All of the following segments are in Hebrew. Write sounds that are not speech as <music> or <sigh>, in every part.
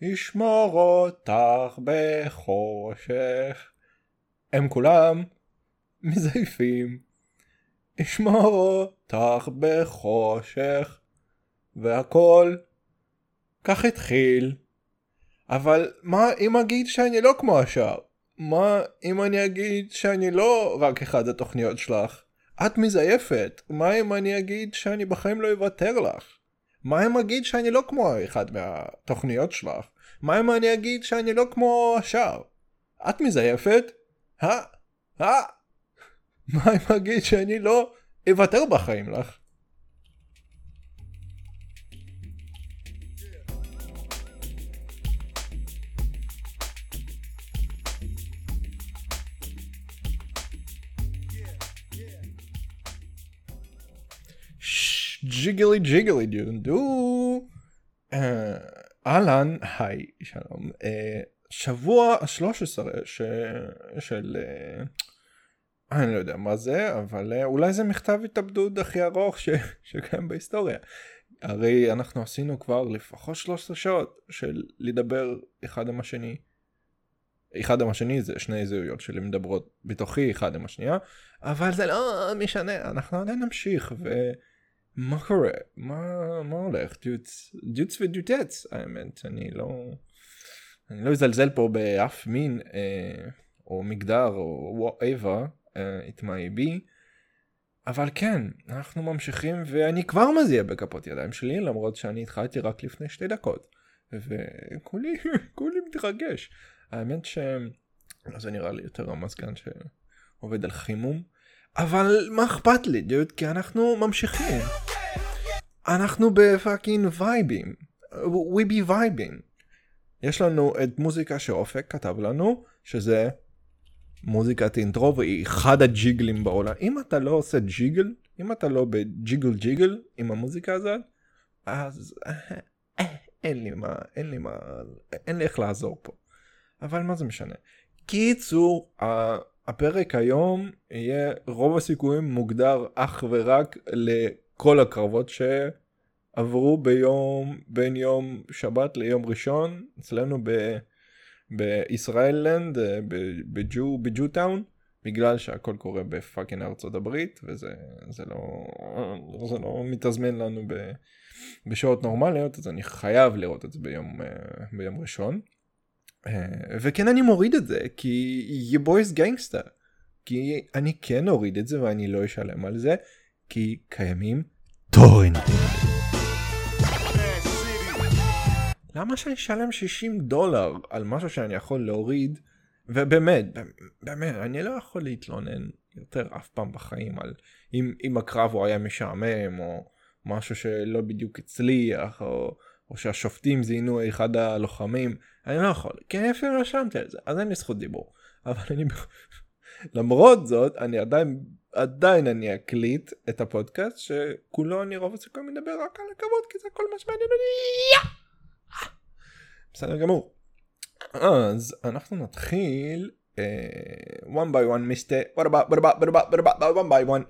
ישמור אותך בחושך. הם כולם מזייפים. ישמור אותך בחושך. והכל כך התחיל. אבל מה אם אגיד שאני לא כמו השאר? מה אם אני אגיד שאני לא רק אחד התוכניות שלך? את מזייפת. מה אם אני אגיד שאני בחיים לא אוותר לך? מה אם אגיד שאני לא כמו אחד מהתוכניות שלך? מה אם אני אגיד שאני לא כמו השאר? את מזייפת? אה? אה? מה אם אגיד שאני לא אוותר בחיים לך? ג'יגלי ג'יגלי דו אה, אהלן היי שלום אה, שבוע ה-13 של אה, אני לא יודע מה זה אבל אולי זה מכתב התאבדות הכי ארוך ש... שקיים בהיסטוריה. הרי אנחנו עשינו כבר לפחות 13 שעות של לדבר אחד עם השני. אחד עם השני זה שני זהויות שלי מדברות בתוכי אחד עם השנייה אבל זה לא משנה אנחנו עדיין נמשיך ו... מה קורה? מה, מה הולך? דיוץ, דיוץ ודיוטץ האמת, אני לא... אני לא אזלזל פה באף מין אה, או מגדר או וואטאבר, אה, it might be, אבל כן, אנחנו ממשיכים ואני כבר מזיע בכפות ידיים שלי למרות שאני התחלתי רק לפני שתי דקות וכולי <laughs> כולי מתרגש. האמת ש... זה נראה לי יותר המזגן שעובד על חימום. אבל מה אכפת לי דוד כי אנחנו ממשיכים. אנחנו בפאקינג וייבים. We be vibing. יש לנו את מוזיקה שאופק כתב לנו שזה מוזיקת אינטרו והיא אחד הג'יגלים בעולם. אם אתה לא עושה ג'יגל, אם אתה לא בג'יגל ג'יגל עם המוזיקה הזאת, אז אה, אין לי מה, אין לי מה, אין לי איך לעזור פה. אבל מה זה משנה. קיצור, הפרק היום יהיה רוב הסיכויים מוגדר אך ורק לכל הקרבות שעברו ביום בין יום שבת ליום ראשון אצלנו ב, בישראל לנד בג'ו בג'ו טאון בגלל שהכל קורה בפאקינג ארצות הברית וזה זה לא זה לא מתזמן לנו ב, בשעות נורמליות אז אני חייב לראות את זה ביום ביום ראשון. אה, וכן אני מוריד את זה כי you boys gangster כי אני כן אוריד את זה ואני לא אשלם על זה כי קיימים טורנטים. למה שאני אשלם 60 דולר על משהו שאני יכול להוריד ובאמת באמת אני לא יכול להתלונן יותר אף פעם בחיים על אם, אם הקרב הוא היה משעמם או משהו שלא בדיוק הצליח או או שהשופטים זיינו אחד הלוחמים, אני לא יכול, כי אני אפילו רשמתי על זה, אז אין לי זכות דיבור. אבל אני, <laughs> למרות זאת, אני עדיין, עדיין אני אקליט את הפודקאסט, שכולו אני רוב הסיכוי מדבר רק על הכבוד, כי זה כל מה שמעניין אותי. בסדר גמור. אז אנחנו נתחיל uh, one by one mister, what about, what one by one.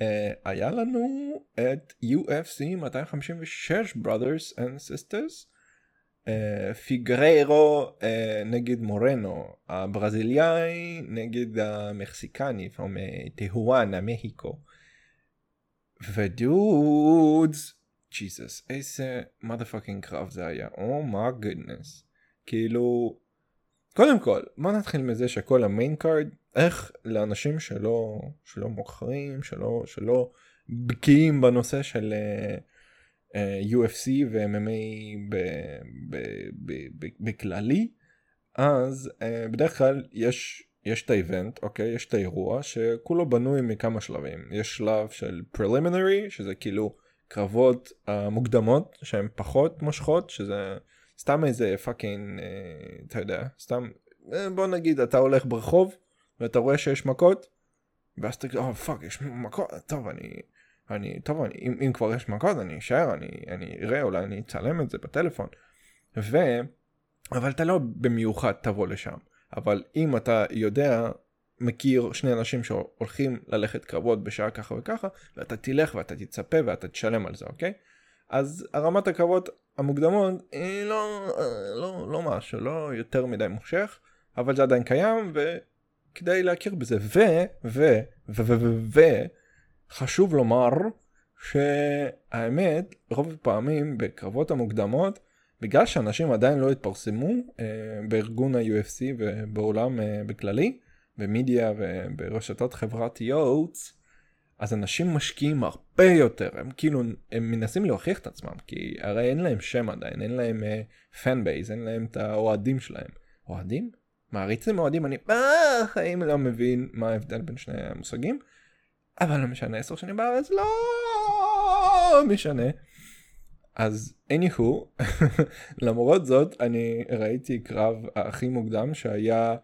Uh, היה לנו את UFC 256 brothers and sisters. uh, פיגררו uh, נגד מורנו הברזיליאי נגד המקסיקני מטיהואנה מהיקו ודודס ג'יזוס איזה motherfucking קרב זה היה oh my oh goodness כאילו קודם כל בוא נתחיל מזה שכל ה main card איך לאנשים שלא שלא מוכרים שלא שלא בקיאים בנושא של uh, uh, UFC ו-MMA בכללי אז uh, בדרך כלל יש יש את ה event אוקיי? יש את האירוע שכולו בנוי מכמה שלבים. יש שלב של preliminary שזה כאילו קרבות המוקדמות שהן פחות מושכות שזה סתם איזה fucking uh, אתה יודע סתם בוא נגיד אתה הולך ברחוב ואתה רואה שיש מכות ואז אתה כאילו, fuck יש מכות טוב אני אני טוב אני אם, אם כבר יש מכות אני אשאר אני אני אראה אולי אני אצלם את זה בטלפון. ו... אבל אתה לא במיוחד תבוא לשם אבל אם אתה יודע מכיר שני אנשים שהולכים ללכת קרבות בשעה ככה וככה ואתה תלך ואתה תצפה ואתה תשלם על זה אוקיי? אז הרמת הקרבות המוקדמות היא לא, לא, לא משהו, לא יותר מדי מושך, אבל זה עדיין קיים וכדאי להכיר בזה. ו, ו, ו, ו, ו, ו, חשוב לומר שהאמת, רוב הפעמים בקרבות המוקדמות, בגלל שאנשים עדיין לא התפרסמו אה, בארגון ה-UFC ובעולם אה, בכללי, במדיה וברשתות חברתיות, אז אנשים משקיעים הרבה יותר, הם כאילו, הם מנסים להוכיח את עצמם, כי הרי אין להם שם עדיין, אין להם פן uh, בייז, אין להם את האוהדים שלהם. אוהדים? מעריצים אוהדים, אני בחיים לא מבין מה ההבדל בין שני המושגים, אבל לא משנה, עשר שנים בארץ לא משנה. אז איניהו, <laughs> למרות זאת, אני ראיתי קרב הכי מוקדם שהיה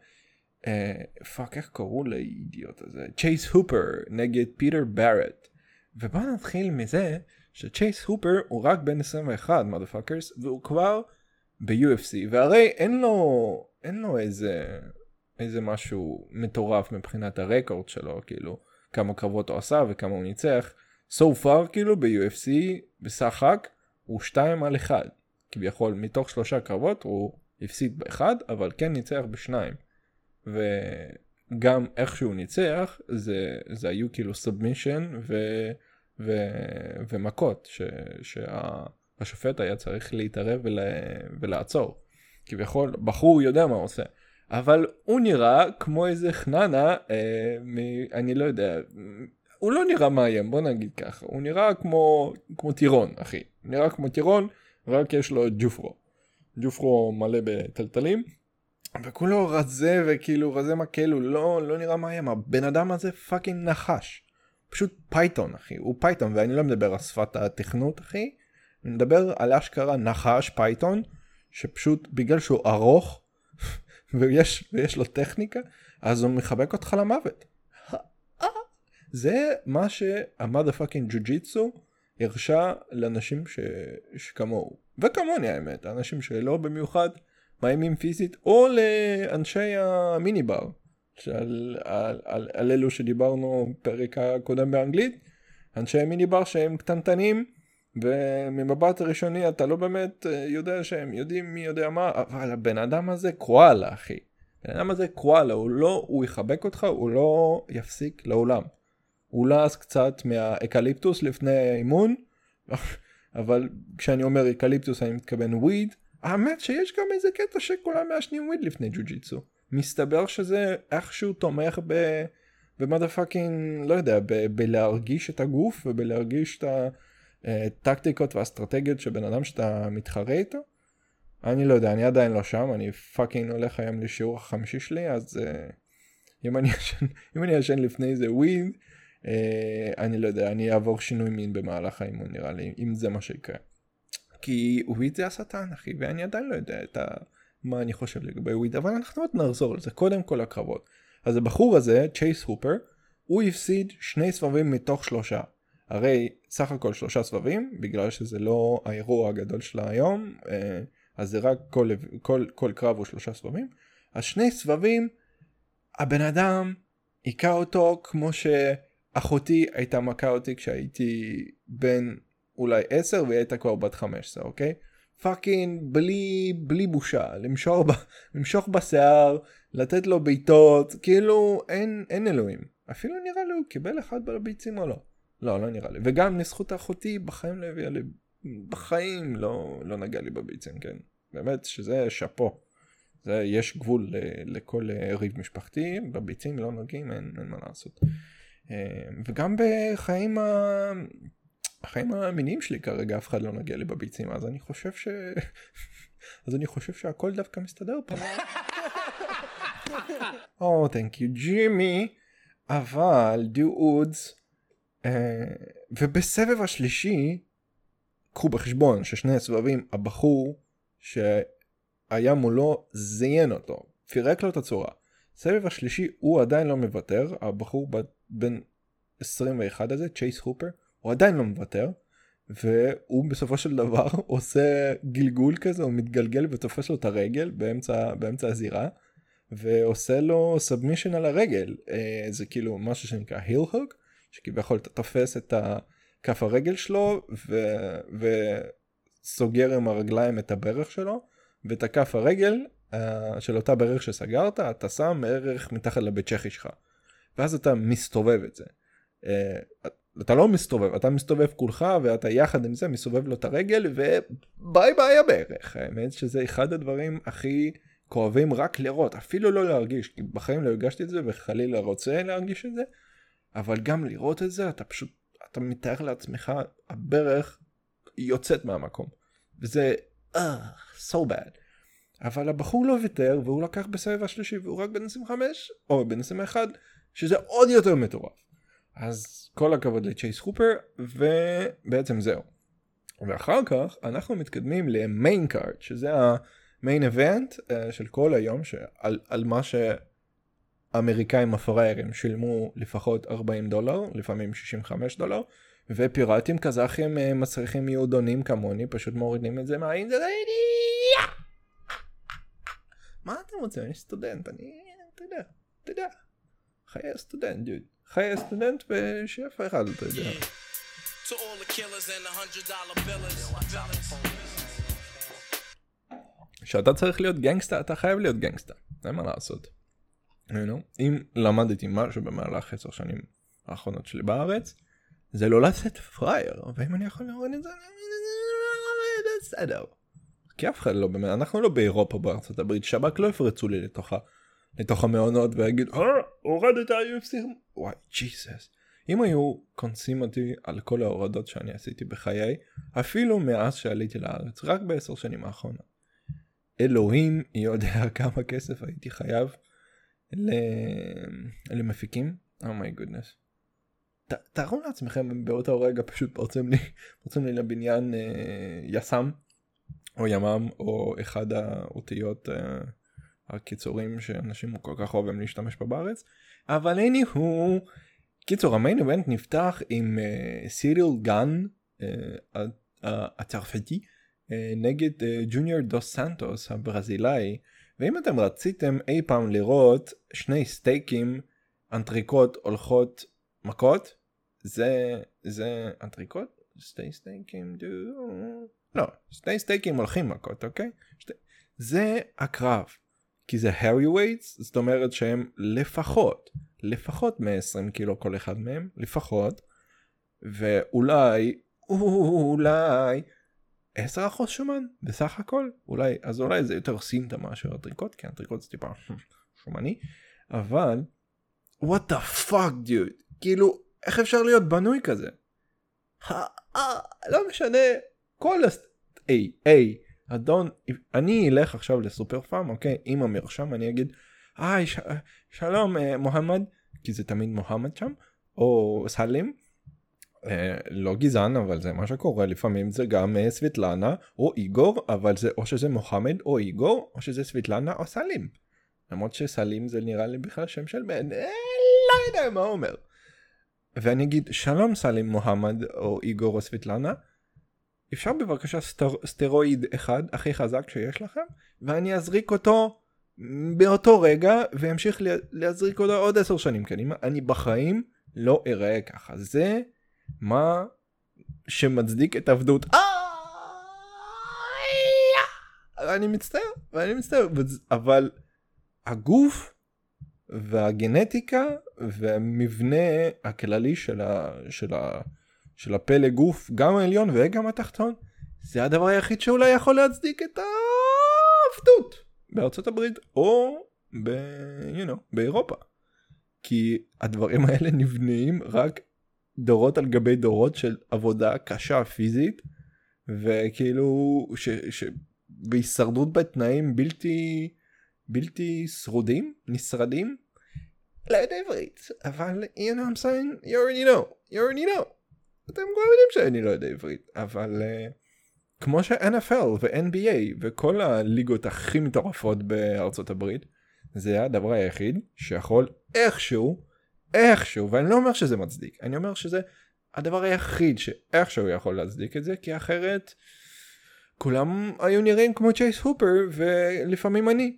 Fuck איך קראו לאידיוט הזה? צ'ייס הופר נגד פיטר בארט ובוא נתחיל מזה שצ'ייס הופר הוא רק בן 21 motherfuckers והוא כבר ב-UFC והרי אין לו אין לו איזה איזה משהו מטורף מבחינת הרקורד שלו כאילו כמה קרבות הוא עשה וכמה הוא ניצח. So far כאילו ב-UFC בסך רק הוא 2 על 1 כביכול מתוך שלושה קרבות הוא הפסיד באחד אבל כן ניצח בשניים וגם איך שהוא ניצח זה, זה היו כאילו סאבמישן ו, ו, ומכות ש, שהשופט היה צריך להתערב ולה, ולעצור. כביכול בחור יודע מה הוא עושה. אבל הוא נראה כמו איזה חננה, אה, מ, אני לא יודע, הוא לא נראה מאיים בוא נגיד ככה, הוא נראה כמו, כמו טירון אחי, נראה כמו טירון רק יש לו ג'ופרו. jewfro מלא בתלתלים וכולו רזה וכאילו רזה מקל הוא לא לא נראה מאיים הבן אדם הזה fucking נחש. פשוט python אחי הוא python ואני לא מדבר על שפת התכנות אחי. אני מדבר על אשכרה נחש python שפשוט בגלל שהוא ארוך <laughs> ויש, ויש לו טכניקה אז הוא מחבק אותך למוות. זה מה שהמאדה פאקינג ג'ו ג'יצו הרשה לאנשים ש... שכמוהו וכמוני האמת אנשים שלא במיוחד מאיימים פיזית, או לאנשי המיני בר, שעל, על, על, על אלו שדיברנו פרק הקודם באנגלית, אנשי המיני בר שהם קטנטנים, וממבט ראשוני אתה לא באמת אה, יודע שהם יודעים מי יודע מה, אבל הבן אדם הזה קואלה אחי. הבן אדם הזה קואלה, הוא לא, הוא יחבק אותך, הוא לא יפסיק לעולם. הוא לעס קצת מהאקליפטוס לפני האימון, <laughs> אבל כשאני אומר אקליפטוס אני מתכוון weed, האמת שיש גם איזה קטע שכולם מעשנים weed לפני ג'יו ג'יטסו. מסתבר שזה איכשהו תומך ב... ב motherfucking, לא יודע, ב- בלהרגיש את הגוף ובלהרגיש את הטקטיקות והאסטרטגיות של בן אדם שאתה מתחרה איתו. אני לא יודע, אני עדיין לא שם, אני fucking הולך היום לשיעור החמישי שלי, אז uh, אם אני ישן, אם אני ישן לפני זה וויד, uh, אני לא יודע, אני אעבור שינוי מין במהלך האימון נראה לי, אם זה מה שיקרה. כי וויד זה השטן אחי ואני עדיין לא יודע את ה... מה אני חושב לגבי וויד אבל אנחנו עוד נחזור לזה קודם כל הקרבות. אז הבחור הזה צ'ייס הופר הוא הפסיד שני סבבים מתוך שלושה. הרי סך הכל שלושה סבבים בגלל שזה לא האירוע הגדול של היום אה, אז זה רק כל, כל, כל קרב הוא שלושה סבבים. אז שני סבבים הבן אדם היכה אותו כמו שאחותי הייתה מכה אותי כשהייתי בן אולי 10 והיא הייתה כבר בת 15 אוקיי? fucking בלי בלי בושה למשוך, ב, למשוך בשיער לתת לו בעיטות כאילו אין אין אלוהים. אפילו נראה לי הוא קיבל אחד בביצים או לא. לא לא נראה לי. וגם לזכות אחותי בחיים לא הביאה לי בחיים לא לא נגע לי בביצים כן. באמת שזה שאפו. זה יש גבול לכל ריב משפחתי בביצים לא נוגעים אין, אין מה לעשות. אה, וגם בחיים החיים המיניים שלי כרגע אף אחד לא נוגע לי בביצים אז אני חושב ש... <laughs> אז אני חושב שהכל דווקא מסתדר פה. או, תנק יו ג'ימי. אבל דודס, uh, ובסבב השלישי, קחו בחשבון ששני הסבבים, הבחור שהיה מולו זיין אותו, פירק לו את הצורה. סבב השלישי הוא עדיין לא מוותר, הבחור בן 21 הזה, צ'ייס הופר, הוא עדיין לא מוותר, והוא בסופו של דבר <laughs> עושה גלגול כזה, הוא מתגלגל ותופס לו את הרגל באמצע, באמצע הזירה, ועושה לו submission על הרגל. אה, זה כאילו משהו שנקרא heel hook, שכביכול אתה תופס את כף הרגל שלו, סוגר עם הרגליים את הברך שלו, ואת הכף הרגל uh, של אותה ברך שסגרת, אתה שם ערך מתחת לבית צ'כי שלך. ואז אתה מסתובב את זה. Uh, אתה לא מסתובב, אתה מסתובב כולך ואתה יחד עם זה מסובב לו את הרגל וביי ביי הברך. האמת שזה אחד הדברים הכי כואבים רק לראות, אפילו לא להרגיש, כי בחיים לא הרגשתי את זה וחלילה רוצה להרגיש את זה, אבל גם לראות את זה אתה פשוט, אתה מתאר לעצמך, הברך יוצאת מהמקום. וזה, אה, so bad. אבל הבחור לא ויתר והוא לקח בסבב השלישי והוא רק בן 25 או בן 21 שזה עוד יותר מטורף. אז כל הכבוד לצ'ייס הופר ובעצם זהו. ואחר כך אנחנו מתקדמים ל main card שזה ה main event uh, של כל היום שעל על מה שאמריקאים הפראיירים שילמו לפחות 40 דולר לפעמים 65 דולר ופיראטים קזחים uh, מצריכים יהודונים כמוני פשוט מורידים את זה מהאינטרנט. מה אתם רוצים? אני סטודנט אני אתה יודע אתה יודע חיי הסטודנט דוד. חיי הסטודנט ושאף אחד אתה יודע. כשאתה צריך להיות גנגסטה אתה חייב להיות גנגסטה אין מה לעשות. You know? אם למדתי משהו במהלך עשר שנים האחרונות שלי בארץ זה לא לצאת פרייר ואם אני יכול לראות את זה בסדר. כי אף אחד לא באמת אנחנו לא באירופה בארצות הברית שב"כ לא יפרצו לי לתוכה לתוך המעונות ויגיד אה הורדת UFC וואי ג'יסס אם היו קונסים אותי על כל ההורדות שאני עשיתי בחיי אפילו מאז שעליתי לארץ רק בעשר שנים האחרונות אלוהים יודע <laughs> כמה כסף הייתי חייב למפיקים? אומי oh גודנס תארו לעצמכם באותו רגע פשוט פורצים לי <laughs> פורצים לי לבניין אה, יס"מ או ימ"מ או אחד האותיות אה, הקיצורים שאנשים כל כך אוהבים להשתמש בה בארץ. אבל הנה הוא. קיצור ה main event נפתח עם סיריל גן הצרפתי uh, נגד ג'וניור דוס סנטוס הברזילאי. ואם אתם רציתם אי פעם לראות שני סטייקים אנטריקוט הולכות מכות זה זה אנטריקוט סטי סטייקים dude לא שני סטייקים הולכים מכות אוקיי? שתי... זה הקרב כי זה heavyweights זאת אומרת שהם לפחות לפחות 120 קילו כל אחד מהם לפחות ואולי אולי 10% שומן בסך הכל. אולי אז אולי זה יותר סינטה מאשר הטריקות כי הטריקות זה טיפה <laughs> שומני. אבל what the fuck dude? כאילו איך אפשר להיות בנוי כזה. לא משנה. כל הס... היי היי אדון אני אלך עכשיו לסופר פארם אוקיי? עם המרשם אני אגיד היי ש... שלום אה, מוחמד. כי זה תמיד מוחמד שם או סלים. אה, לא גזען אבל זה מה שקורה. לפעמים זה גם אה, סביטלנה או איגור אבל זה או שזה מוחמד או איגור או שזה סביטלנה או סלים. למרות שסלים זה נראה לי בכלל שם של בן אה, לא יודע מה הוא אומר. ואני אגיד שלום סלים מוחמד או איגור או סביטלנה אפשר בבקשה סטר, סטרואיד אחד הכי חזק שיש לכם ואני אזריק אותו באותו רגע וימשיך להזריק אותו עוד עשר שנים קדימה. אני בחיים לא אראה ככה. זה מה שמצדיק את עבדות. אני מצטער ואני מצטער אבל הגוף והגנטיקה והמבנה הכללי של, ה, של, ה, של הפלא גוף גם העליון וגם התחתון זה הדבר היחיד שאולי יכול להצדיק את העבדות בארצות הברית או ב... you know, באירופה. כי הדברים האלה נבנים רק דורות על גבי דורות של עבודה קשה פיזית וכאילו ש... ש... בהישרדות בתנאים בלתי בלתי שרודים נשרדים. לא יודע עברית אבל you know I'm saying you already know you already know אתם כבר יודעים שאני לא יודע עברית אבל uh, כמו ש-NFL ו-NBA וכל הליגות הכי מטורפות בארצות הברית זה הדבר היחיד שיכול איכשהו איכשהו ואני לא אומר שזה מצדיק אני אומר שזה הדבר היחיד שאיכשהו יכול להצדיק את זה כי אחרת כולם היו נראים כמו צ'ייס הופר ולפעמים אני.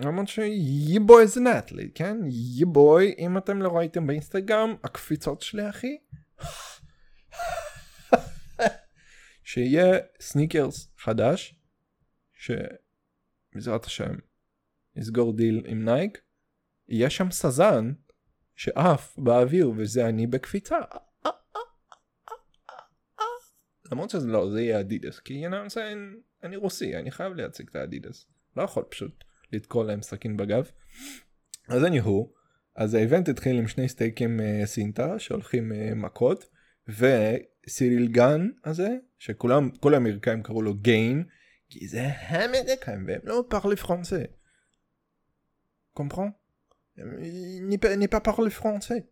למרות שיבוי זה נטלי כן yeah boy אם אתם לא ראיתם באינסטגרם הקפיצות שלי אחי שיהיה סניקרס חדש, שבעזרת השם נסגור דיל עם נייק, יהיה שם סזן שעף באוויר וזה אני בקפיצה. למרות שזה לא, זה יהיה אדידס, כי you know, אני רוסי, אני חייב להציג את האדידס. לא יכול פשוט לתקוע להם סכין בגב. אז אני הוא, אז האיבנט התחיל עם שני סטייקים uh, סינטה שהולכים uh, מכות, וסיריל גן הזה, שכולם, כל האמריקאים קראו לו גיין, כי זה האמריקאים והם לא פרלי פרנסה. קומפרן? n'est pas parler français.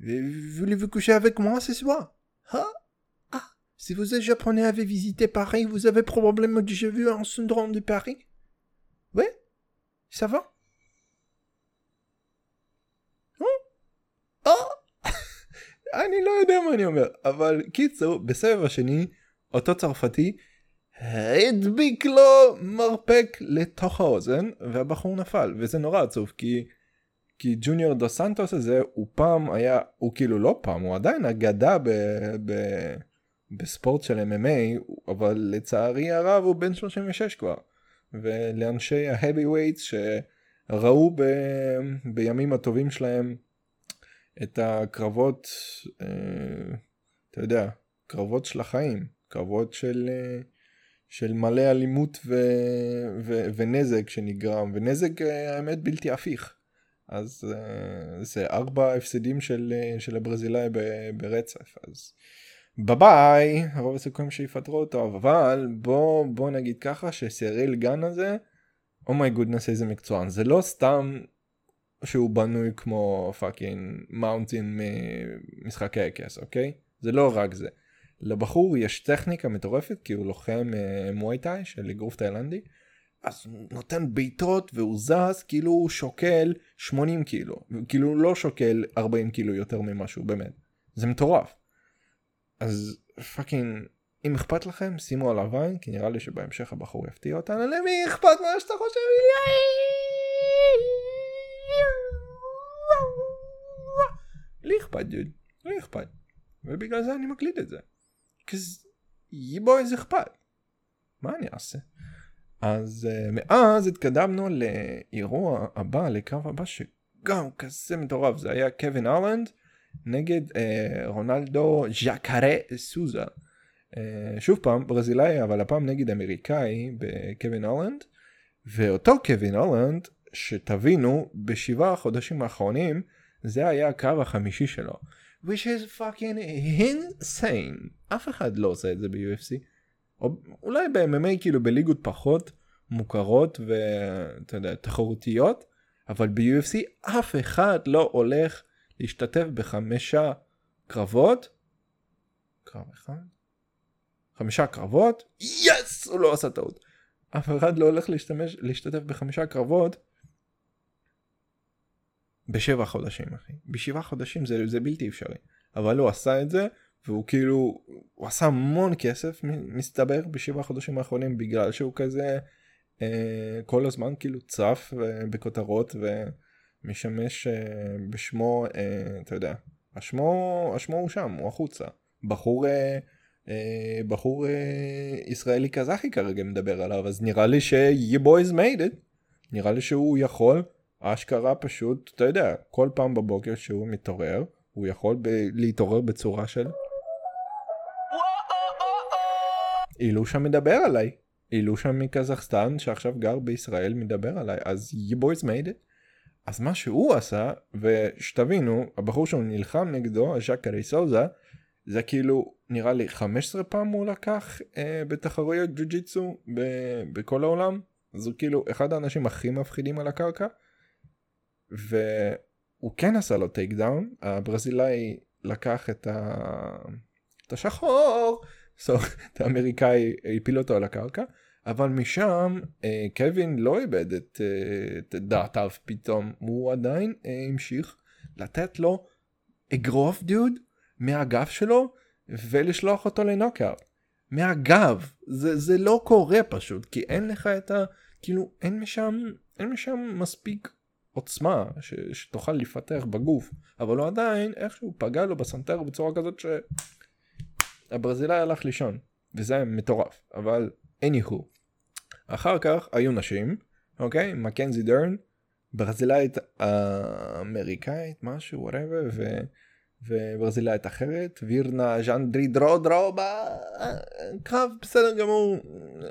Voulez-vous coucher avec moi ce soir Ah Ah Si vous êtes japonais avez visité Paris, vous avez probablement déjà vu un syndrome de Paris Oui Ça va אני לא יודע מה אני אומר, אבל קיצור, בסבב השני, אותו צרפתי הדביק לו מרפק לתוך האוזן, והבחור נפל, וזה נורא עצוב, כי כי ג'וניור דו סנטוס הזה הוא פעם היה הוא כאילו לא פעם הוא עדיין אגדה ב, ב, בספורט של MMA אבל לצערי הרב הוא בן 36 כבר. ולאנשי ההבי ווייטס שראו ב, בימים הטובים שלהם את הקרבות אה, אתה יודע קרבות של החיים קרבות של אה, של מלא אלימות ו, ו, ונזק שנגרם ונזק אה, האמת בלתי הפיך. אז זה ארבע הפסדים של, של הברזילאי ברצף אז ביי רוב הסיכויים שיפטרו אותו אבל בוא בוא נגיד ככה שסיריל גן הזה oh my oh goodness איזה מקצוען זה לא סתם שהוא בנוי כמו fucking mountain ממשחקי הכס אוקיי? זה לא רק זה. לבחור יש טכניקה מטורפת כי הוא לוחם uh, מואי של אגרוף תאילנדי אז הוא נותן בעיטות והוא זז כאילו הוא שוקל 80 קילו. כאילו הוא לא שוקל 40 קילו יותר ממשהו באמת. זה מטורף. אז fucking אם אכפת לכם שימו עליו עין כי נראה לי שבהמשך הבחור יפתיע אותנו. למי אכפת מה שאתה חושב לי אכפת דוד לי אכפת ובגלל זה אני מקליט את זה. כי יבוא אכפת מה אני אעשה. אז uh, מאז התקדמנו לאירוע הבא, לקרב הבא שגם כזה מטורף, זה היה קווין ארלנד נגד uh, רונלדו ז'קארה סוזה. Uh, שוב פעם ברזילאי אבל הפעם נגד אמריקאי בקווין ארלנד ואותו קווין ארלנד שתבינו בשבעה החודשים האחרונים זה היה הקרב החמישי שלו. which is fucking insane אף אחד לא עושה את זה ב-UFC. או אולי ב-MMA כאילו בליגות פחות מוכרות ואתה יודע תחרותיות אבל ב-UFC אף אחד לא הולך להשתתף בחמישה קרבות. קרב אחד? חמישה קרבות? יס! הוא לא עשה טעות. אף אחד לא הולך להשתמש, להשתתף בחמישה קרבות בשבע חודשים אחי. בשבעה חודשים זה, זה בלתי אפשרי. אבל הוא עשה את זה והוא כאילו הוא עשה המון כסף מסתבר בשבעה חודשים האחרונים בגלל שהוא כזה אה, כל הזמן כאילו צף אה, בכותרות ומשמש אה, בשמו אה, אתה יודע השמו השמו הוא שם הוא החוצה בחור אה, אה, בחור אה, ישראלי קזחי כרגע מדבר עליו אז נראה לי ש-you boys made it נראה לי שהוא יכול אשכרה פשוט אתה יודע כל פעם בבוקר שהוא מתעורר הוא יכול ב- להתעורר בצורה של אילושה מדבר עליי. אילושה מקזחסטן שעכשיו גר בישראל מדבר עליי אז you boys made it. אז מה שהוא עשה ושתבינו הבחור שהוא נלחם נגדו הז'קרי סוזה זה כאילו נראה לי 15 פעם הוא לקח אה, בתחרויות ג'ו ג'יצו ב- בכל העולם אז הוא כאילו אחד האנשים הכי מפחידים על הקרקע. והוא כן עשה לו takedown הברזילאי לקח את, ה... את השחור so, את האמריקאי הפיל אותו על הקרקע, אבל משם אה, קווין לא איבד את, אה, את דעתיו פתאום, הוא עדיין אה, המשיך לתת לו אגרוף דוד מהגב שלו ולשלוח אותו לנוקאאוט. מהגב, זה, זה לא קורה פשוט, כי אין לך את ה... כאילו אין משם, אין משם מספיק עוצמה ש, שתוכל לפתח בגוף, אבל הוא עדיין איכשהו פגע לו בסנטר בצורה כזאת ש... הברזילאי הלך לישון. וזה היה מטורף, אבל anyhow. אחר כך היו נשים, אוקיי? מקנזי דרן, ברזילאית אמריקאית, משהו, whatever, ו... וברזילאית אחרת, וירנה ז'אנדרי דרו דרו בקרב בסדר גמור,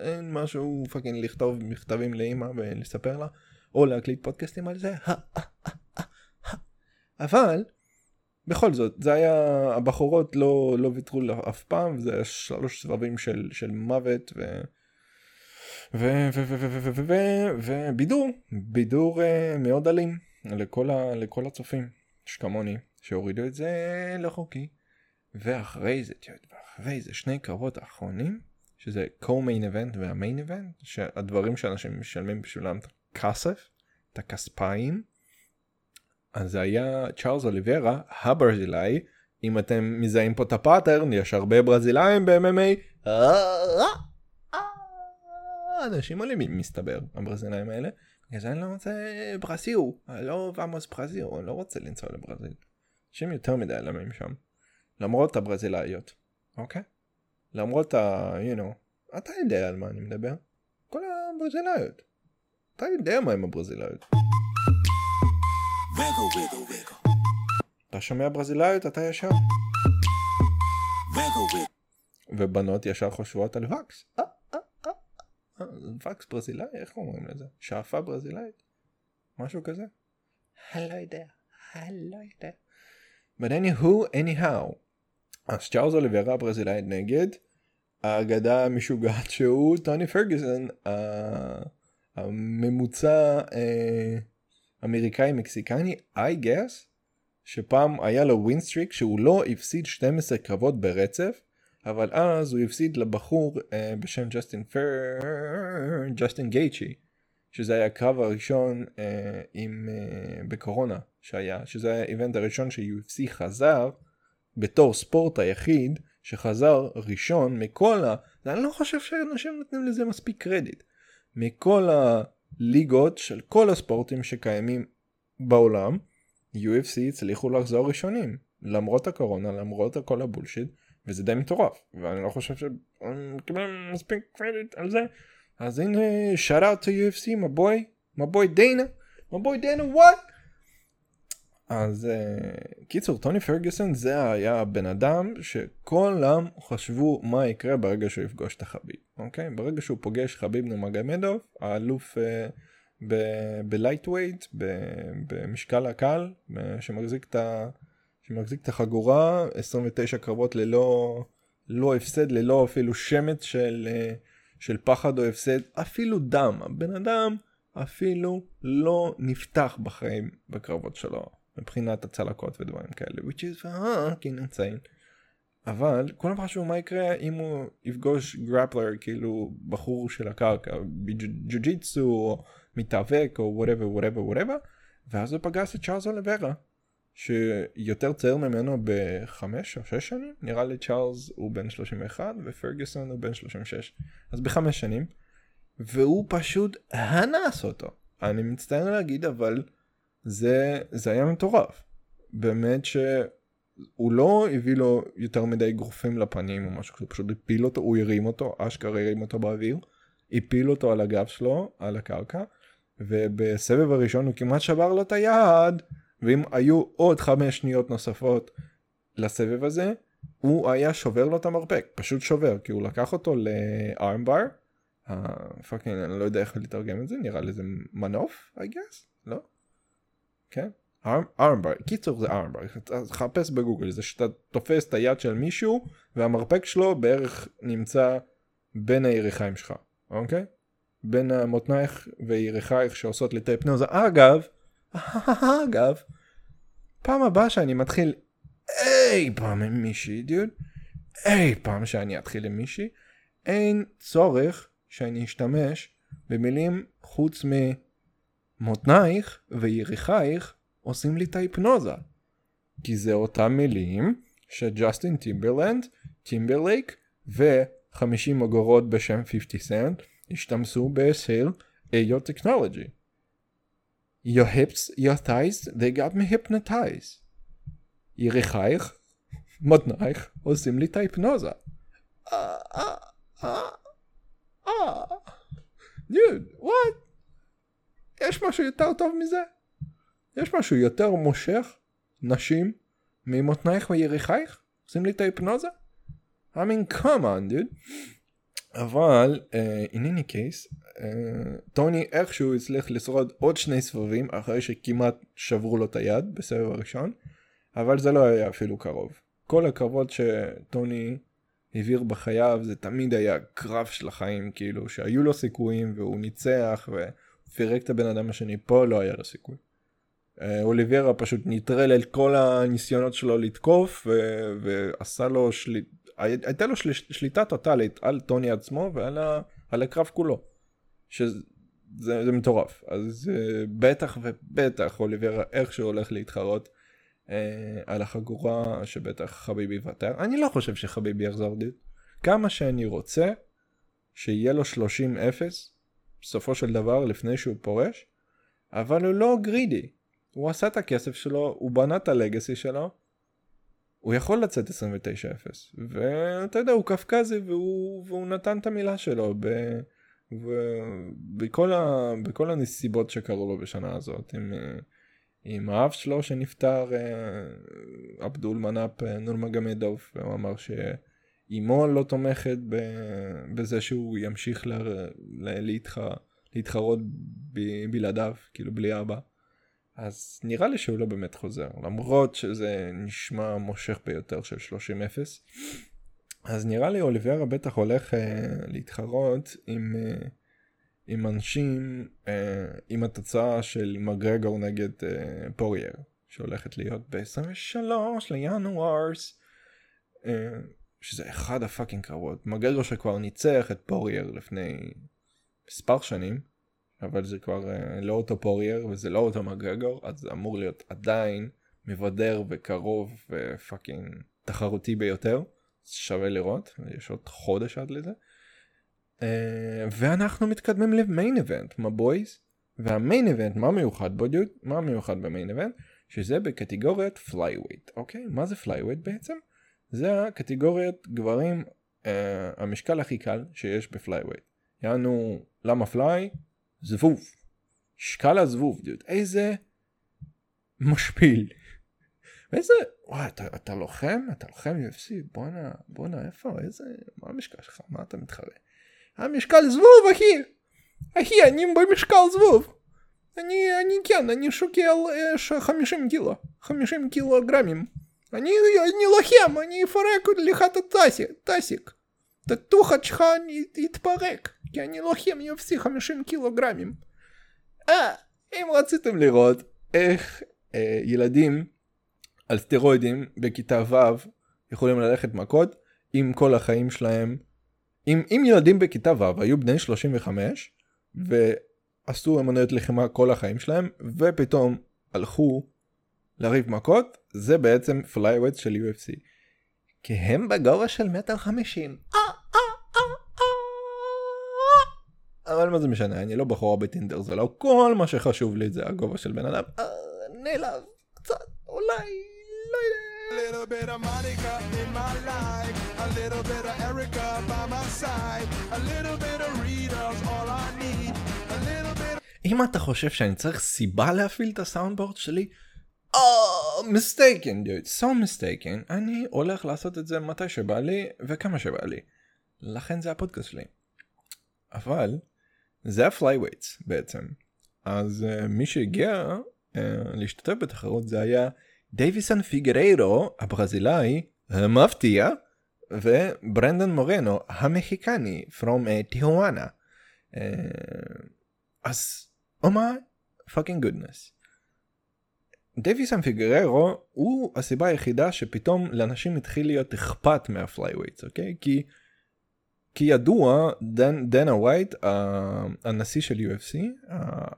אין משהו fucking לכתוב מכתבים לאמא ולספר לה, או להקליט פודקאסטים על זה, <laughs> אבל בכל זאת זה היה הבחורות לא לא ויתרו אף פעם זה היה שלוש סבבים של של מוות ו... ובידור בידור מאוד אלים לכל, ה, לכל הצופים שכמוני שהורידו את זה לחוקי. ואחרי זה ואחרי זה שני קרבות אחרונים שזה co-main event וה-main event שהדברים שאנשים משלמים בשבילם את הכסף את הכספיים אז זה היה צ'ארלס אוליברה הברזילאי אם אתם מזהים פה את הפאטרן יש הרבה ברזילאים ב-MMA אנשים אלימים מסתבר הברזילאים האלה. אז אני לא רוצה ברזיל, לא ועמוס ברזיל, אני לא רוצה לנסוע לברזיל. אנשים יותר מדי אלימים שם. למרות הברזילאיות, אוקיי? למרות ה... you know, אתה יודע על מה אני מדבר. כל הברזילאיות. אתה יודע מה עם הברזילאיות. אתה שומע ברזילאיות אתה ישר. ובנות ישר חושבות על וקס. אה, אה, אה, וקס ברזילאי איך אומרים לזה? שאפה ברזילאית? משהו כזה? אני לא יודע. אני לא יודע. But anywho, anyhow. אז צ'ארלס אוליברה ברזילאית נגד האגדה המשוגעת שהוא טוני פרגוסון הממוצע אמריקאי מקסיקני I guess שפעם היה לו win streak שהוא לא הפסיד 12 קרבות ברצף אבל אז הוא הפסיד לבחור uh, בשם ג'סטין פר... ג'סטין גייצ'י שזה היה הקרב הראשון uh, עם uh, בקורונה שהיה שזה היה ה event הראשון ש-UFC חזר בתור ספורט היחיד שחזר ראשון מכל ה... אני לא חושב שאנשים נותנים לזה מספיק קרדיט. מכל הליגות של כל הספורטים שקיימים בעולם UFC הצליחו לחזור ראשונים למרות הקורונה למרות כל הבולשיט וזה די מטורף ואני לא חושב מקבל מספיק קרדיט על זה. אז הנה shout out to UFC my boy my boy דיינה my boy דיינה what אז uh, קיצור טוני פרגוסון זה היה הבן אדם שכולם חשבו מה יקרה ברגע שהוא יפגוש את החביב אוקיי? ברגע שהוא פוגש חביב נומגמדוב האלוף uh, בלייטווייט במשקל הקל שמחזיק את ה... שמחזיק את החגורה 29 קרבות ללא לא הפסד ללא אפילו שמץ של של פחד או הפסד אפילו דם. הבן אדם אפילו לא נפתח בחיים בקרבות שלו מבחינת הצלקות ודברים כאלה which is fucking insane אבל כולם חשבו מה יקרה אם הוא יפגוש גרפלר כאילו בחור של הקרקע בג'ו-ג'יצו או מתאבק או whatever whatever whatever ואז הוא פגש את צ'ארלס אוליברה שיותר צעיר ממנו בחמש או שש שנים נראה לי צ'ארלס הוא בן 31 ופרגוסון הוא בן 36 אז בחמש שנים והוא פשוט אנס אותו. אני מצטער להגיד אבל זה זה היה מטורף באמת שהוא לא הביא לו יותר מדי אגרופים לפנים או משהו כזה פשוט הפיל אותו הוא הרים אותו אשכרה הרים אותו באוויר הפיל אותו על הגב שלו על הקרקע ובסבב הראשון הוא כמעט שבר לו את היד ואם היו עוד חמש שניות נוספות לסבב הזה הוא היה שובר לו את המרפק פשוט שובר כי הוא לקח אותו ל armbar fucking אני לא יודע איך לתרגם את זה נראה לי זה מנוף I guess לא? כן? armbar קיצור זה armbar חפש בגוגל זה שאתה תופס את היד של מישהו והמרפק שלו בערך נמצא בין הירכיים שלך אוקיי? בין המותנייך וירכייך שעושות לי את ההפנוזה. אגב, <laughs> אגב, פעם הבאה שאני מתחיל אי פעם עם מישהי, דיוד, אי פעם שאני אתחיל עם מישהי, אין צורך שאני אשתמש במילים חוץ מותנייך ויריחייך עושים לי את ההיפנוזה. כי זה אותם מילים שג'סטין טימברלנד, טימברלייק ו-50 אגורות בשם 50 סנט השתמשו בשיר Ayo Technology. Your hips, your thighs, they got me hypnotized. יריחייך, מותנייך, עושים לי את ההיפנוזה. אה, אה, אה, אה. Dude, what? יש משהו יותר טוב מזה? יש משהו יותר מושך נשים ממותנייך ויריחייך? שים לי את ההיפנוזה? I mean, come on, dude. אבל, uh, in any case, uh, טוני איכשהו הצליח לשרוד עוד שני סבבים אחרי שכמעט שברו לו את היד בסבב הראשון, אבל זה לא היה אפילו קרוב. כל הקרבות שטוני העביר בחייו זה תמיד היה קרב של החיים, כאילו שהיו לו סיכויים והוא ניצח ופירק את הבן אדם השני, פה לא היה לו סיכוי. אה, אוליביירה פשוט נטרל את כל הניסיונות שלו לתקוף ו- ועשה לו שליט... הייתה לו של... שליטה טוטאלית על טוני עצמו ועל ה... על הקרב כולו. שזה זה מטורף אז uh, בטח ובטח אוליביירה איכשהו הולך להתחרות uh, על החגורה שבטח חביבי יוותר אני לא חושב שחביבי יחזור דיד כמה שאני רוצה שיהיה לו 30 0 בסופו של דבר לפני שהוא פורש אבל הוא לא גרידי הוא עשה את הכסף שלו, הוא בנה את הלגסי שלו, הוא יכול לצאת 29-0, ואתה יודע, הוא קפקזי והוא, והוא נתן את המילה שלו ב, ובכל ה, בכל הנסיבות שקרו לו בשנה הזאת, עם, עם האב שלו שנפטר, עבדול מנאפ נורמגמדוב, והוא אמר שאימו לא תומכת בזה שהוא ימשיך לה, להתח, להתחרות בלעדיו, כאילו בלי אבא. אז נראה לי שהוא לא באמת חוזר, למרות שזה נשמע מושך ביותר של 30-0. אז נראה לי אוליביירה בטח הולך אה, להתחרות עם, אה, עם אנשים, אה, עם התוצאה של מגרגור נגד אה, פורייר, שהולכת להיות ב-23 לינוארס, אה, שזה אחד ה fucking קרבות. מגרגור שכבר ניצח את פורייר לפני מספר שנים. אבל זה כבר uh, לא אותו פורייר וזה לא אותו מגרגור, אז זה אמור להיות עדיין מבדר וקרוב ו fucking תחרותי ביותר. שווה לראות, יש עוד חודש עד לזה. Uh, ואנחנו מתקדמים ל main event, my boys? וה main event, מה מיוחד בו דיוד? מה מיוחד ב main event? שזה בקטגוריית flyweight, אוקיי? מה זה flyweight בעצם? זה הקטגוריית גברים, uh, המשקל הכי קל שיש ב flyweight. יענו, למה fly? זבוב. שקל הזבוב, דיוד. איזה משפיל. ואיזה, וואי, אתה, אתה לוחם? אתה לוחם UFC? בואנה, בואנה, איפה? איזה, מה המשקל שלך? מה אתה מתחרה? המשקל זבוב, אחי! אחי, אני במשקל זבוב. אני, אני כן, אני שוקל 50 קילו, 50 קילוגרמים. אני, אני לוחם, אני אפרק לך את הטסיק. התוכת שלך יתפרק. כי אני לוחם UFC 50 קילוגרמים. אה, אם רציתם לראות איך אה, ילדים על סטרואידים בכיתה ו' יכולים ללכת מכות אם כל החיים שלהם, אם, אם ילדים בכיתה ו' היו בני 35 ועשו אמנויות לחימה כל החיים שלהם ופתאום הלכו לריב מכות זה בעצם flyweight של UFC. כי הם בגובה של מטר חמישים. אה! אבל מה זה משנה, אני לא בחורה בטינדר, זה לא כל מה שחשוב לי זה הגובה של בן אדם. אה, נעלב, קצת, אולי, לא יודע. אם אתה חושב שאני צריך סיבה להפעיל את ה soundboard שלי, mistaken, dude, so mistaken, אני הולך לעשות את זה מתי שבא לי וכמה שבא לי. לכן זה הפודקאסט שלי. אבל זה ה flyweights בעצם. אז uh, מי שהגיע uh, להשתתף בתחרות זה היה דייוויסון פיגריירו הברזילאי המפתיע וברנדון מורנו המקסיקני from טיהואנה. Uh, אז oh my fucking goodness. דייוויסון פיגררו הוא הסיבה היחידה שפתאום לאנשים התחיל להיות אכפת מה flyweights אוקיי כי כי ידוע דן, דנה ווייט הנשיא של UFC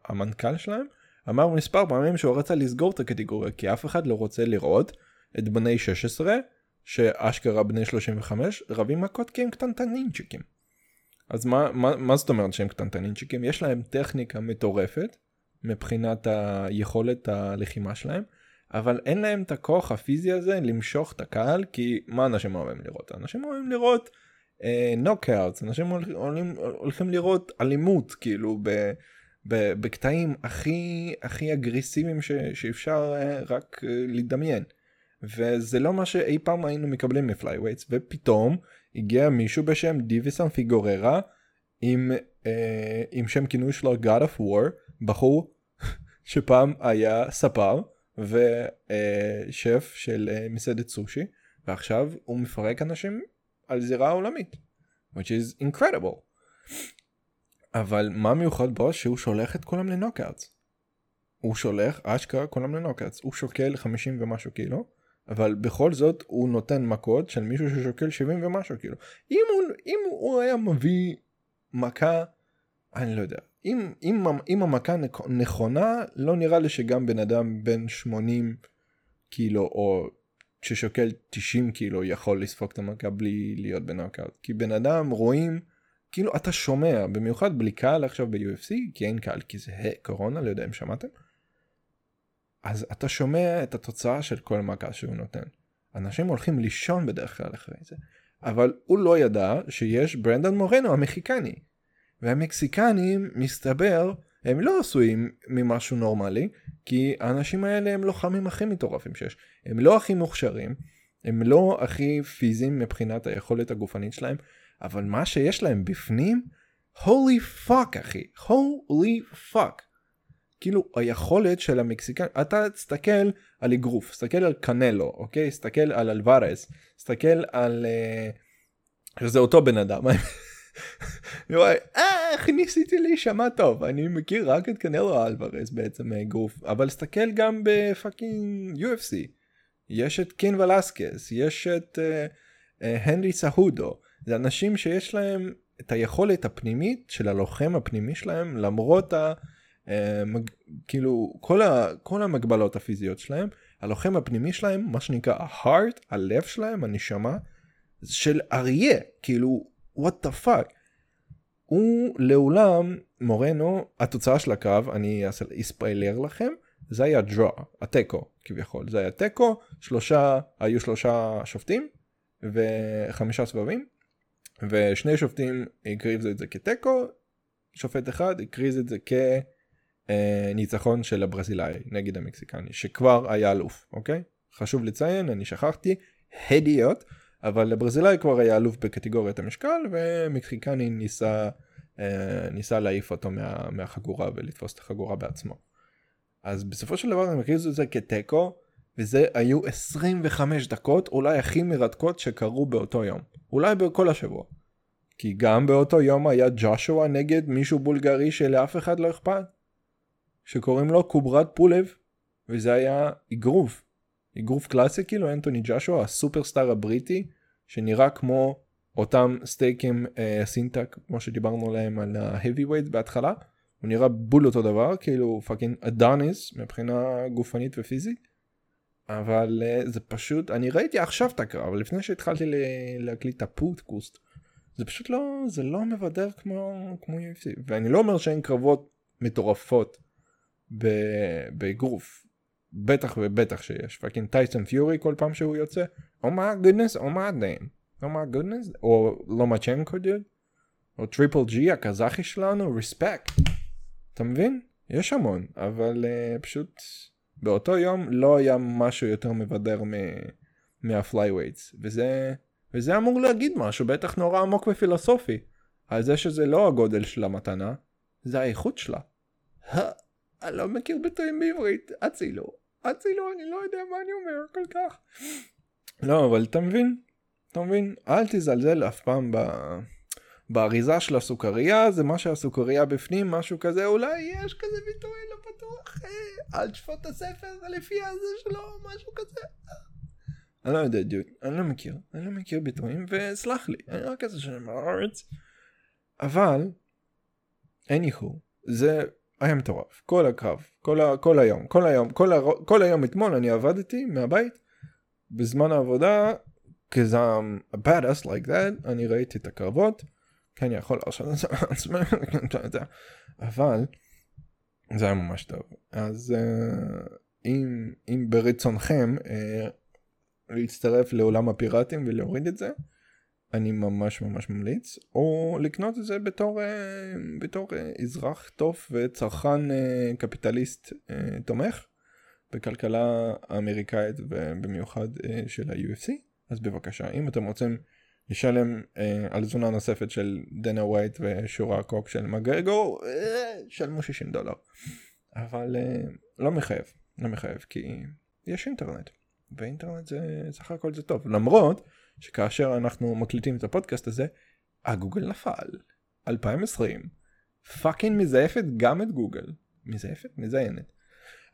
המנכ"ל שלהם אמר מספר פעמים שהוא רצה לסגור את הקטגוריה כי אף אחד לא רוצה לראות את בני 16 שאשכרה בני 35 רבים מכות כי הם קטנטנינצ'יקים. אז מה, מה, מה זאת אומרת שהם קטנטנינצ'יקים? יש להם טכניקה מטורפת מבחינת היכולת הלחימה שלהם אבל אין להם את הכוח הפיזי הזה למשוך את הקהל כי מה אנשים אוהבים לראות? אנשים אוהבים לראות knockouts אנשים הולכים, הולכים לראות אלימות כאילו ב, ב, בקטעים הכי הכי אגרסיביים ש, שאפשר uh, רק uh, לדמיין. וזה לא מה שאי פעם היינו מקבלים מ flyweights ופתאום הגיע מישהו בשם דיוויסון פיגוררה עם, uh, עם שם כינוי שלו God of War בחור שפעם היה ספר ושף של מסעדת סושי ועכשיו הוא מפרק אנשים על זירה עולמית. which is incredible. אבל מה מיוחד בו שהוא שולח את כולם לנוקאוטס. הוא שולח אשכרה כולם לנוקאוטס. הוא שוקל 50 ומשהו קילו אבל בכל זאת הוא נותן מכות של מישהו ששוקל 70 ומשהו קילו. אם הוא, אם הוא היה מביא מכה אני לא יודע אם, אם, אם המכה נכונה לא נראה לי שגם בן אדם בן 80 קילו או ששוקל 90 קילו יכול לספוג את המכה בלי להיות בנוקאוט כי בן אדם רואים כאילו אתה שומע במיוחד בלי קהל עכשיו ב-UFC כי אין קהל כי זה קורונה לא יודע אם שמעתם. אז אתה שומע את התוצאה של כל מכה שהוא נותן. אנשים הולכים לישון בדרך כלל אחרי זה. אבל הוא לא ידע שיש ברנדון מורנו המחיקני. והמקסיקנים מסתבר הם לא עשויים ממשהו נורמלי כי האנשים האלה הם לוחמים הכי מטורפים שיש. הם לא הכי מוכשרים, הם לא הכי פיזיים מבחינת היכולת הגופנית שלהם, אבל מה שיש להם בפנים, holy fuck אחי, holy fuck. כאילו היכולת של המקסיקן, אתה תסתכל על אגרוף, תסתכל על קנלו, אוקיי? תסתכל על אלוורס, תסתכל על... Uh, שזה אותו בן אדם. איך ניסיתי להישמע טוב? אני מכיר רק את קנלו אלוורס בעצם אגרוף אבל תסתכל גם ב fucking UFC יש את קין ולסקס יש את uh, uh, הנרי סהודו. זה אנשים שיש להם את היכולת הפנימית של הלוחם הפנימי שלהם למרות ה... Uh, מג... כאילו כל, ה... כל המגבלות הפיזיות שלהם הלוחם הפנימי שלהם מה שנקרא ה-heart הלב שלהם הנשמה של אריה. כאילו what the fuck. הוא לעולם מורנו התוצאה של הקרב אני אספיילר לכם זה היה דרו התיקו כביכול זה היה תיקו שלושה היו שלושה שופטים וחמישה סבבים ושני שופטים הקריבו את זה כתיקו שופט אחד הקריז את זה כניצחון של הברזילאי נגד המקסיקני שכבר היה אלוף אוקיי חשוב לציין אני שכחתי הדיוט אבל הברזילאי כבר היה אלוף בקטגוריית המשקל ומקסיקני ניסה אה, ניסה להעיף אותו מה, מהחגורה ולתפוס את החגורה בעצמו. אז בסופו של דבר הם הכריזו את זה כתיקו וזה היו 25 דקות אולי הכי מרתקות שקרו באותו יום אולי בכל השבוע. כי גם באותו יום היה ג'ושוע נגד מישהו בולגרי שלאף אחד לא אכפת שקוראים לו קוברט פולב וזה היה אגרוף אגרוף קלאסי כאילו אנטוני ג'ושוע הסופרסטאר הבריטי שנראה כמו אותם סטייקים אה, סינטה כמו שדיברנו עליהם על ה-heavyweight בהתחלה. הוא נראה בול אותו דבר כאילו fucking אדוניס מבחינה גופנית ופיזית. אבל uh, זה פשוט אני ראיתי עכשיו את הקרב לפני שהתחלתי להקליט את הפודקוסט זה פשוט לא זה לא מבדר כמו כמו UFC ואני לא אומר שאין קרבות מטורפות באגרוף בטח ובטח שיש. fucking טייסון פיורי כל פעם שהוא יוצא oh my goodness oh my damn oh my goodness או לומצ'נקו דוד או Triple G הקזחי שלנו respect אתה מבין? יש המון אבל uh, פשוט באותו יום לא היה משהו יותר מבדר מה flyweights וזה וזה אמור להגיד משהו בטח נורא עמוק ופילוסופי על זה שזה לא הגודל של המתנה זה האיכות שלה. אני לא מכיר ביטויים בעברית הצילו הצילו אני לא יודע מה אני אומר כל כך. לא אבל אתה מבין אתה מבין אל תזלזל אף פעם ב... באריזה של הסוכריה זה מה שהסוכריה בפנים משהו כזה אולי יש כזה ביטוי לא בטוח אה, אל תשפוט את הספר לפי הזה שלו משהו כזה. אני לא יודע דיוק אני לא מכיר אני לא מכיר ביטויים וסלח לי אני רק כזה שם בארץ אבל איניחו זה היה מטורף. כל הקרב כל, ה, כל היום כל היום כל, ה, כל היום אתמול אני עבדתי מהבית בזמן העבודה because I'm a badass like that אני ראיתי את הקרבות כן יכול להרשות את זה <laughs> לעצמי אבל זה היה ממש טוב. אז uh, אם, אם ברצונכם uh, להצטרף לעולם הפיראטים ולהוריד את זה אני ממש ממש ממליץ, או לקנות את זה בתור, אה, בתור אה, אזרח טוב וצרכן אה, קפיטליסט תומך בכלכלה האמריקאית ובמיוחד של ה-UFC, אז בבקשה, אם אתם רוצים לשלם על תזונה נוספת של דנה ווייט ושורה קוק של מגרגו, שלמו 60 דולר. אבל לא מחייב, לא מחייב, כי יש אינטרנט, ואינטרנט זה סך הכל זה טוב, למרות שכאשר אנחנו מקליטים את הפודקאסט הזה, הגוגל נפל. 2020. fucking מזייפת גם את גוגל. מזייפת? מזיינת.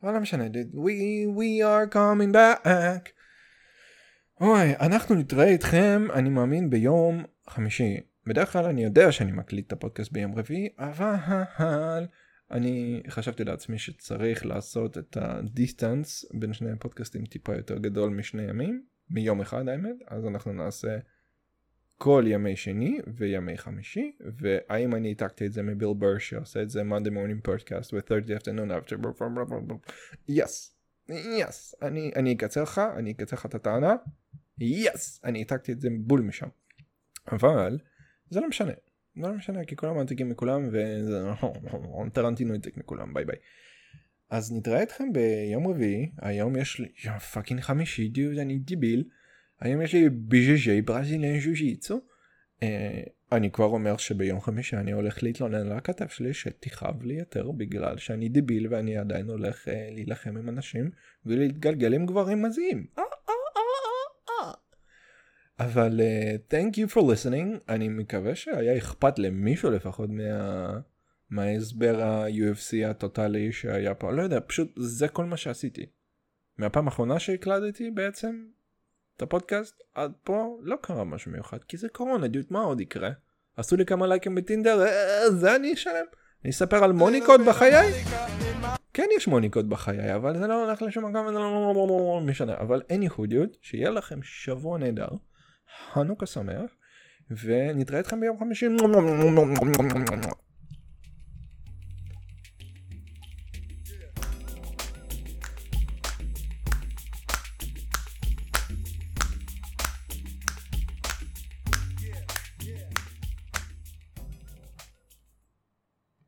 אבל לא משנה, we, we are coming back. אוי, אנחנו נתראה איתכם, אני מאמין, ביום חמישי. בדרך כלל אני יודע שאני מקליט את הפודקאסט ביום רביעי, אבל אני חשבתי לעצמי שצריך לעשות את ה distance בין שני הפודקאסטים טיפה יותר גדול משני ימים, מיום אחד האמת, אז אנחנו נעשה כל ימי שני וימי חמישי, והאם אני העתקתי את זה מביל בר שעושה את זה Monday morning podcast ו-30 afternoon after yes, yes, אני, אקצר לך, אני אקצר לך את הטענה, yes, אני העתקתי את זה בול משם. אבל זה לא משנה, זה לא משנה כי כולם מעתיקים מכולם וזה <laughs> טרנטינו העתיק מכולם ביי ביי. אז נתראה אתכם ביום רביעי, היום יש לי, fucking חמישי, דיוד, אני דיביל, היום יש לי BJJ Brazilian jiu-jitsu. אה, אני כבר אומר שביום חמישי אני הולך להתלונן לכתף שלי שתכאב לי יותר בגלל שאני דיביל ואני עדיין הולך אה, להילחם עם אנשים ולהתגלגל עם גברים מזיעים. אה. אבל uh, thank you for listening, אני מקווה שהיה אכפת למישהו לפחות מה... מההסבר ה-UFC הטוטלי שהיה פה, לא יודע, פשוט זה כל מה שעשיתי. מהפעם האחרונה שהקלטתי בעצם את הפודקאסט, עד פה לא קרה משהו מיוחד, כי זה קורונה, דיוט, מה עוד יקרה? עשו לי כמה לייקים בטינדר, אה, זה אני אשלם. אני אספר על מוניקות בחיי? כן יש מוניקות בחיי, אבל זה לא הולך לשום מקום, זה לא משנה. אבל אין ייחודיות, שיהיה לכם שבוע נהדר, חנוכה שמח, ונתראה אתכם ביום חמישי.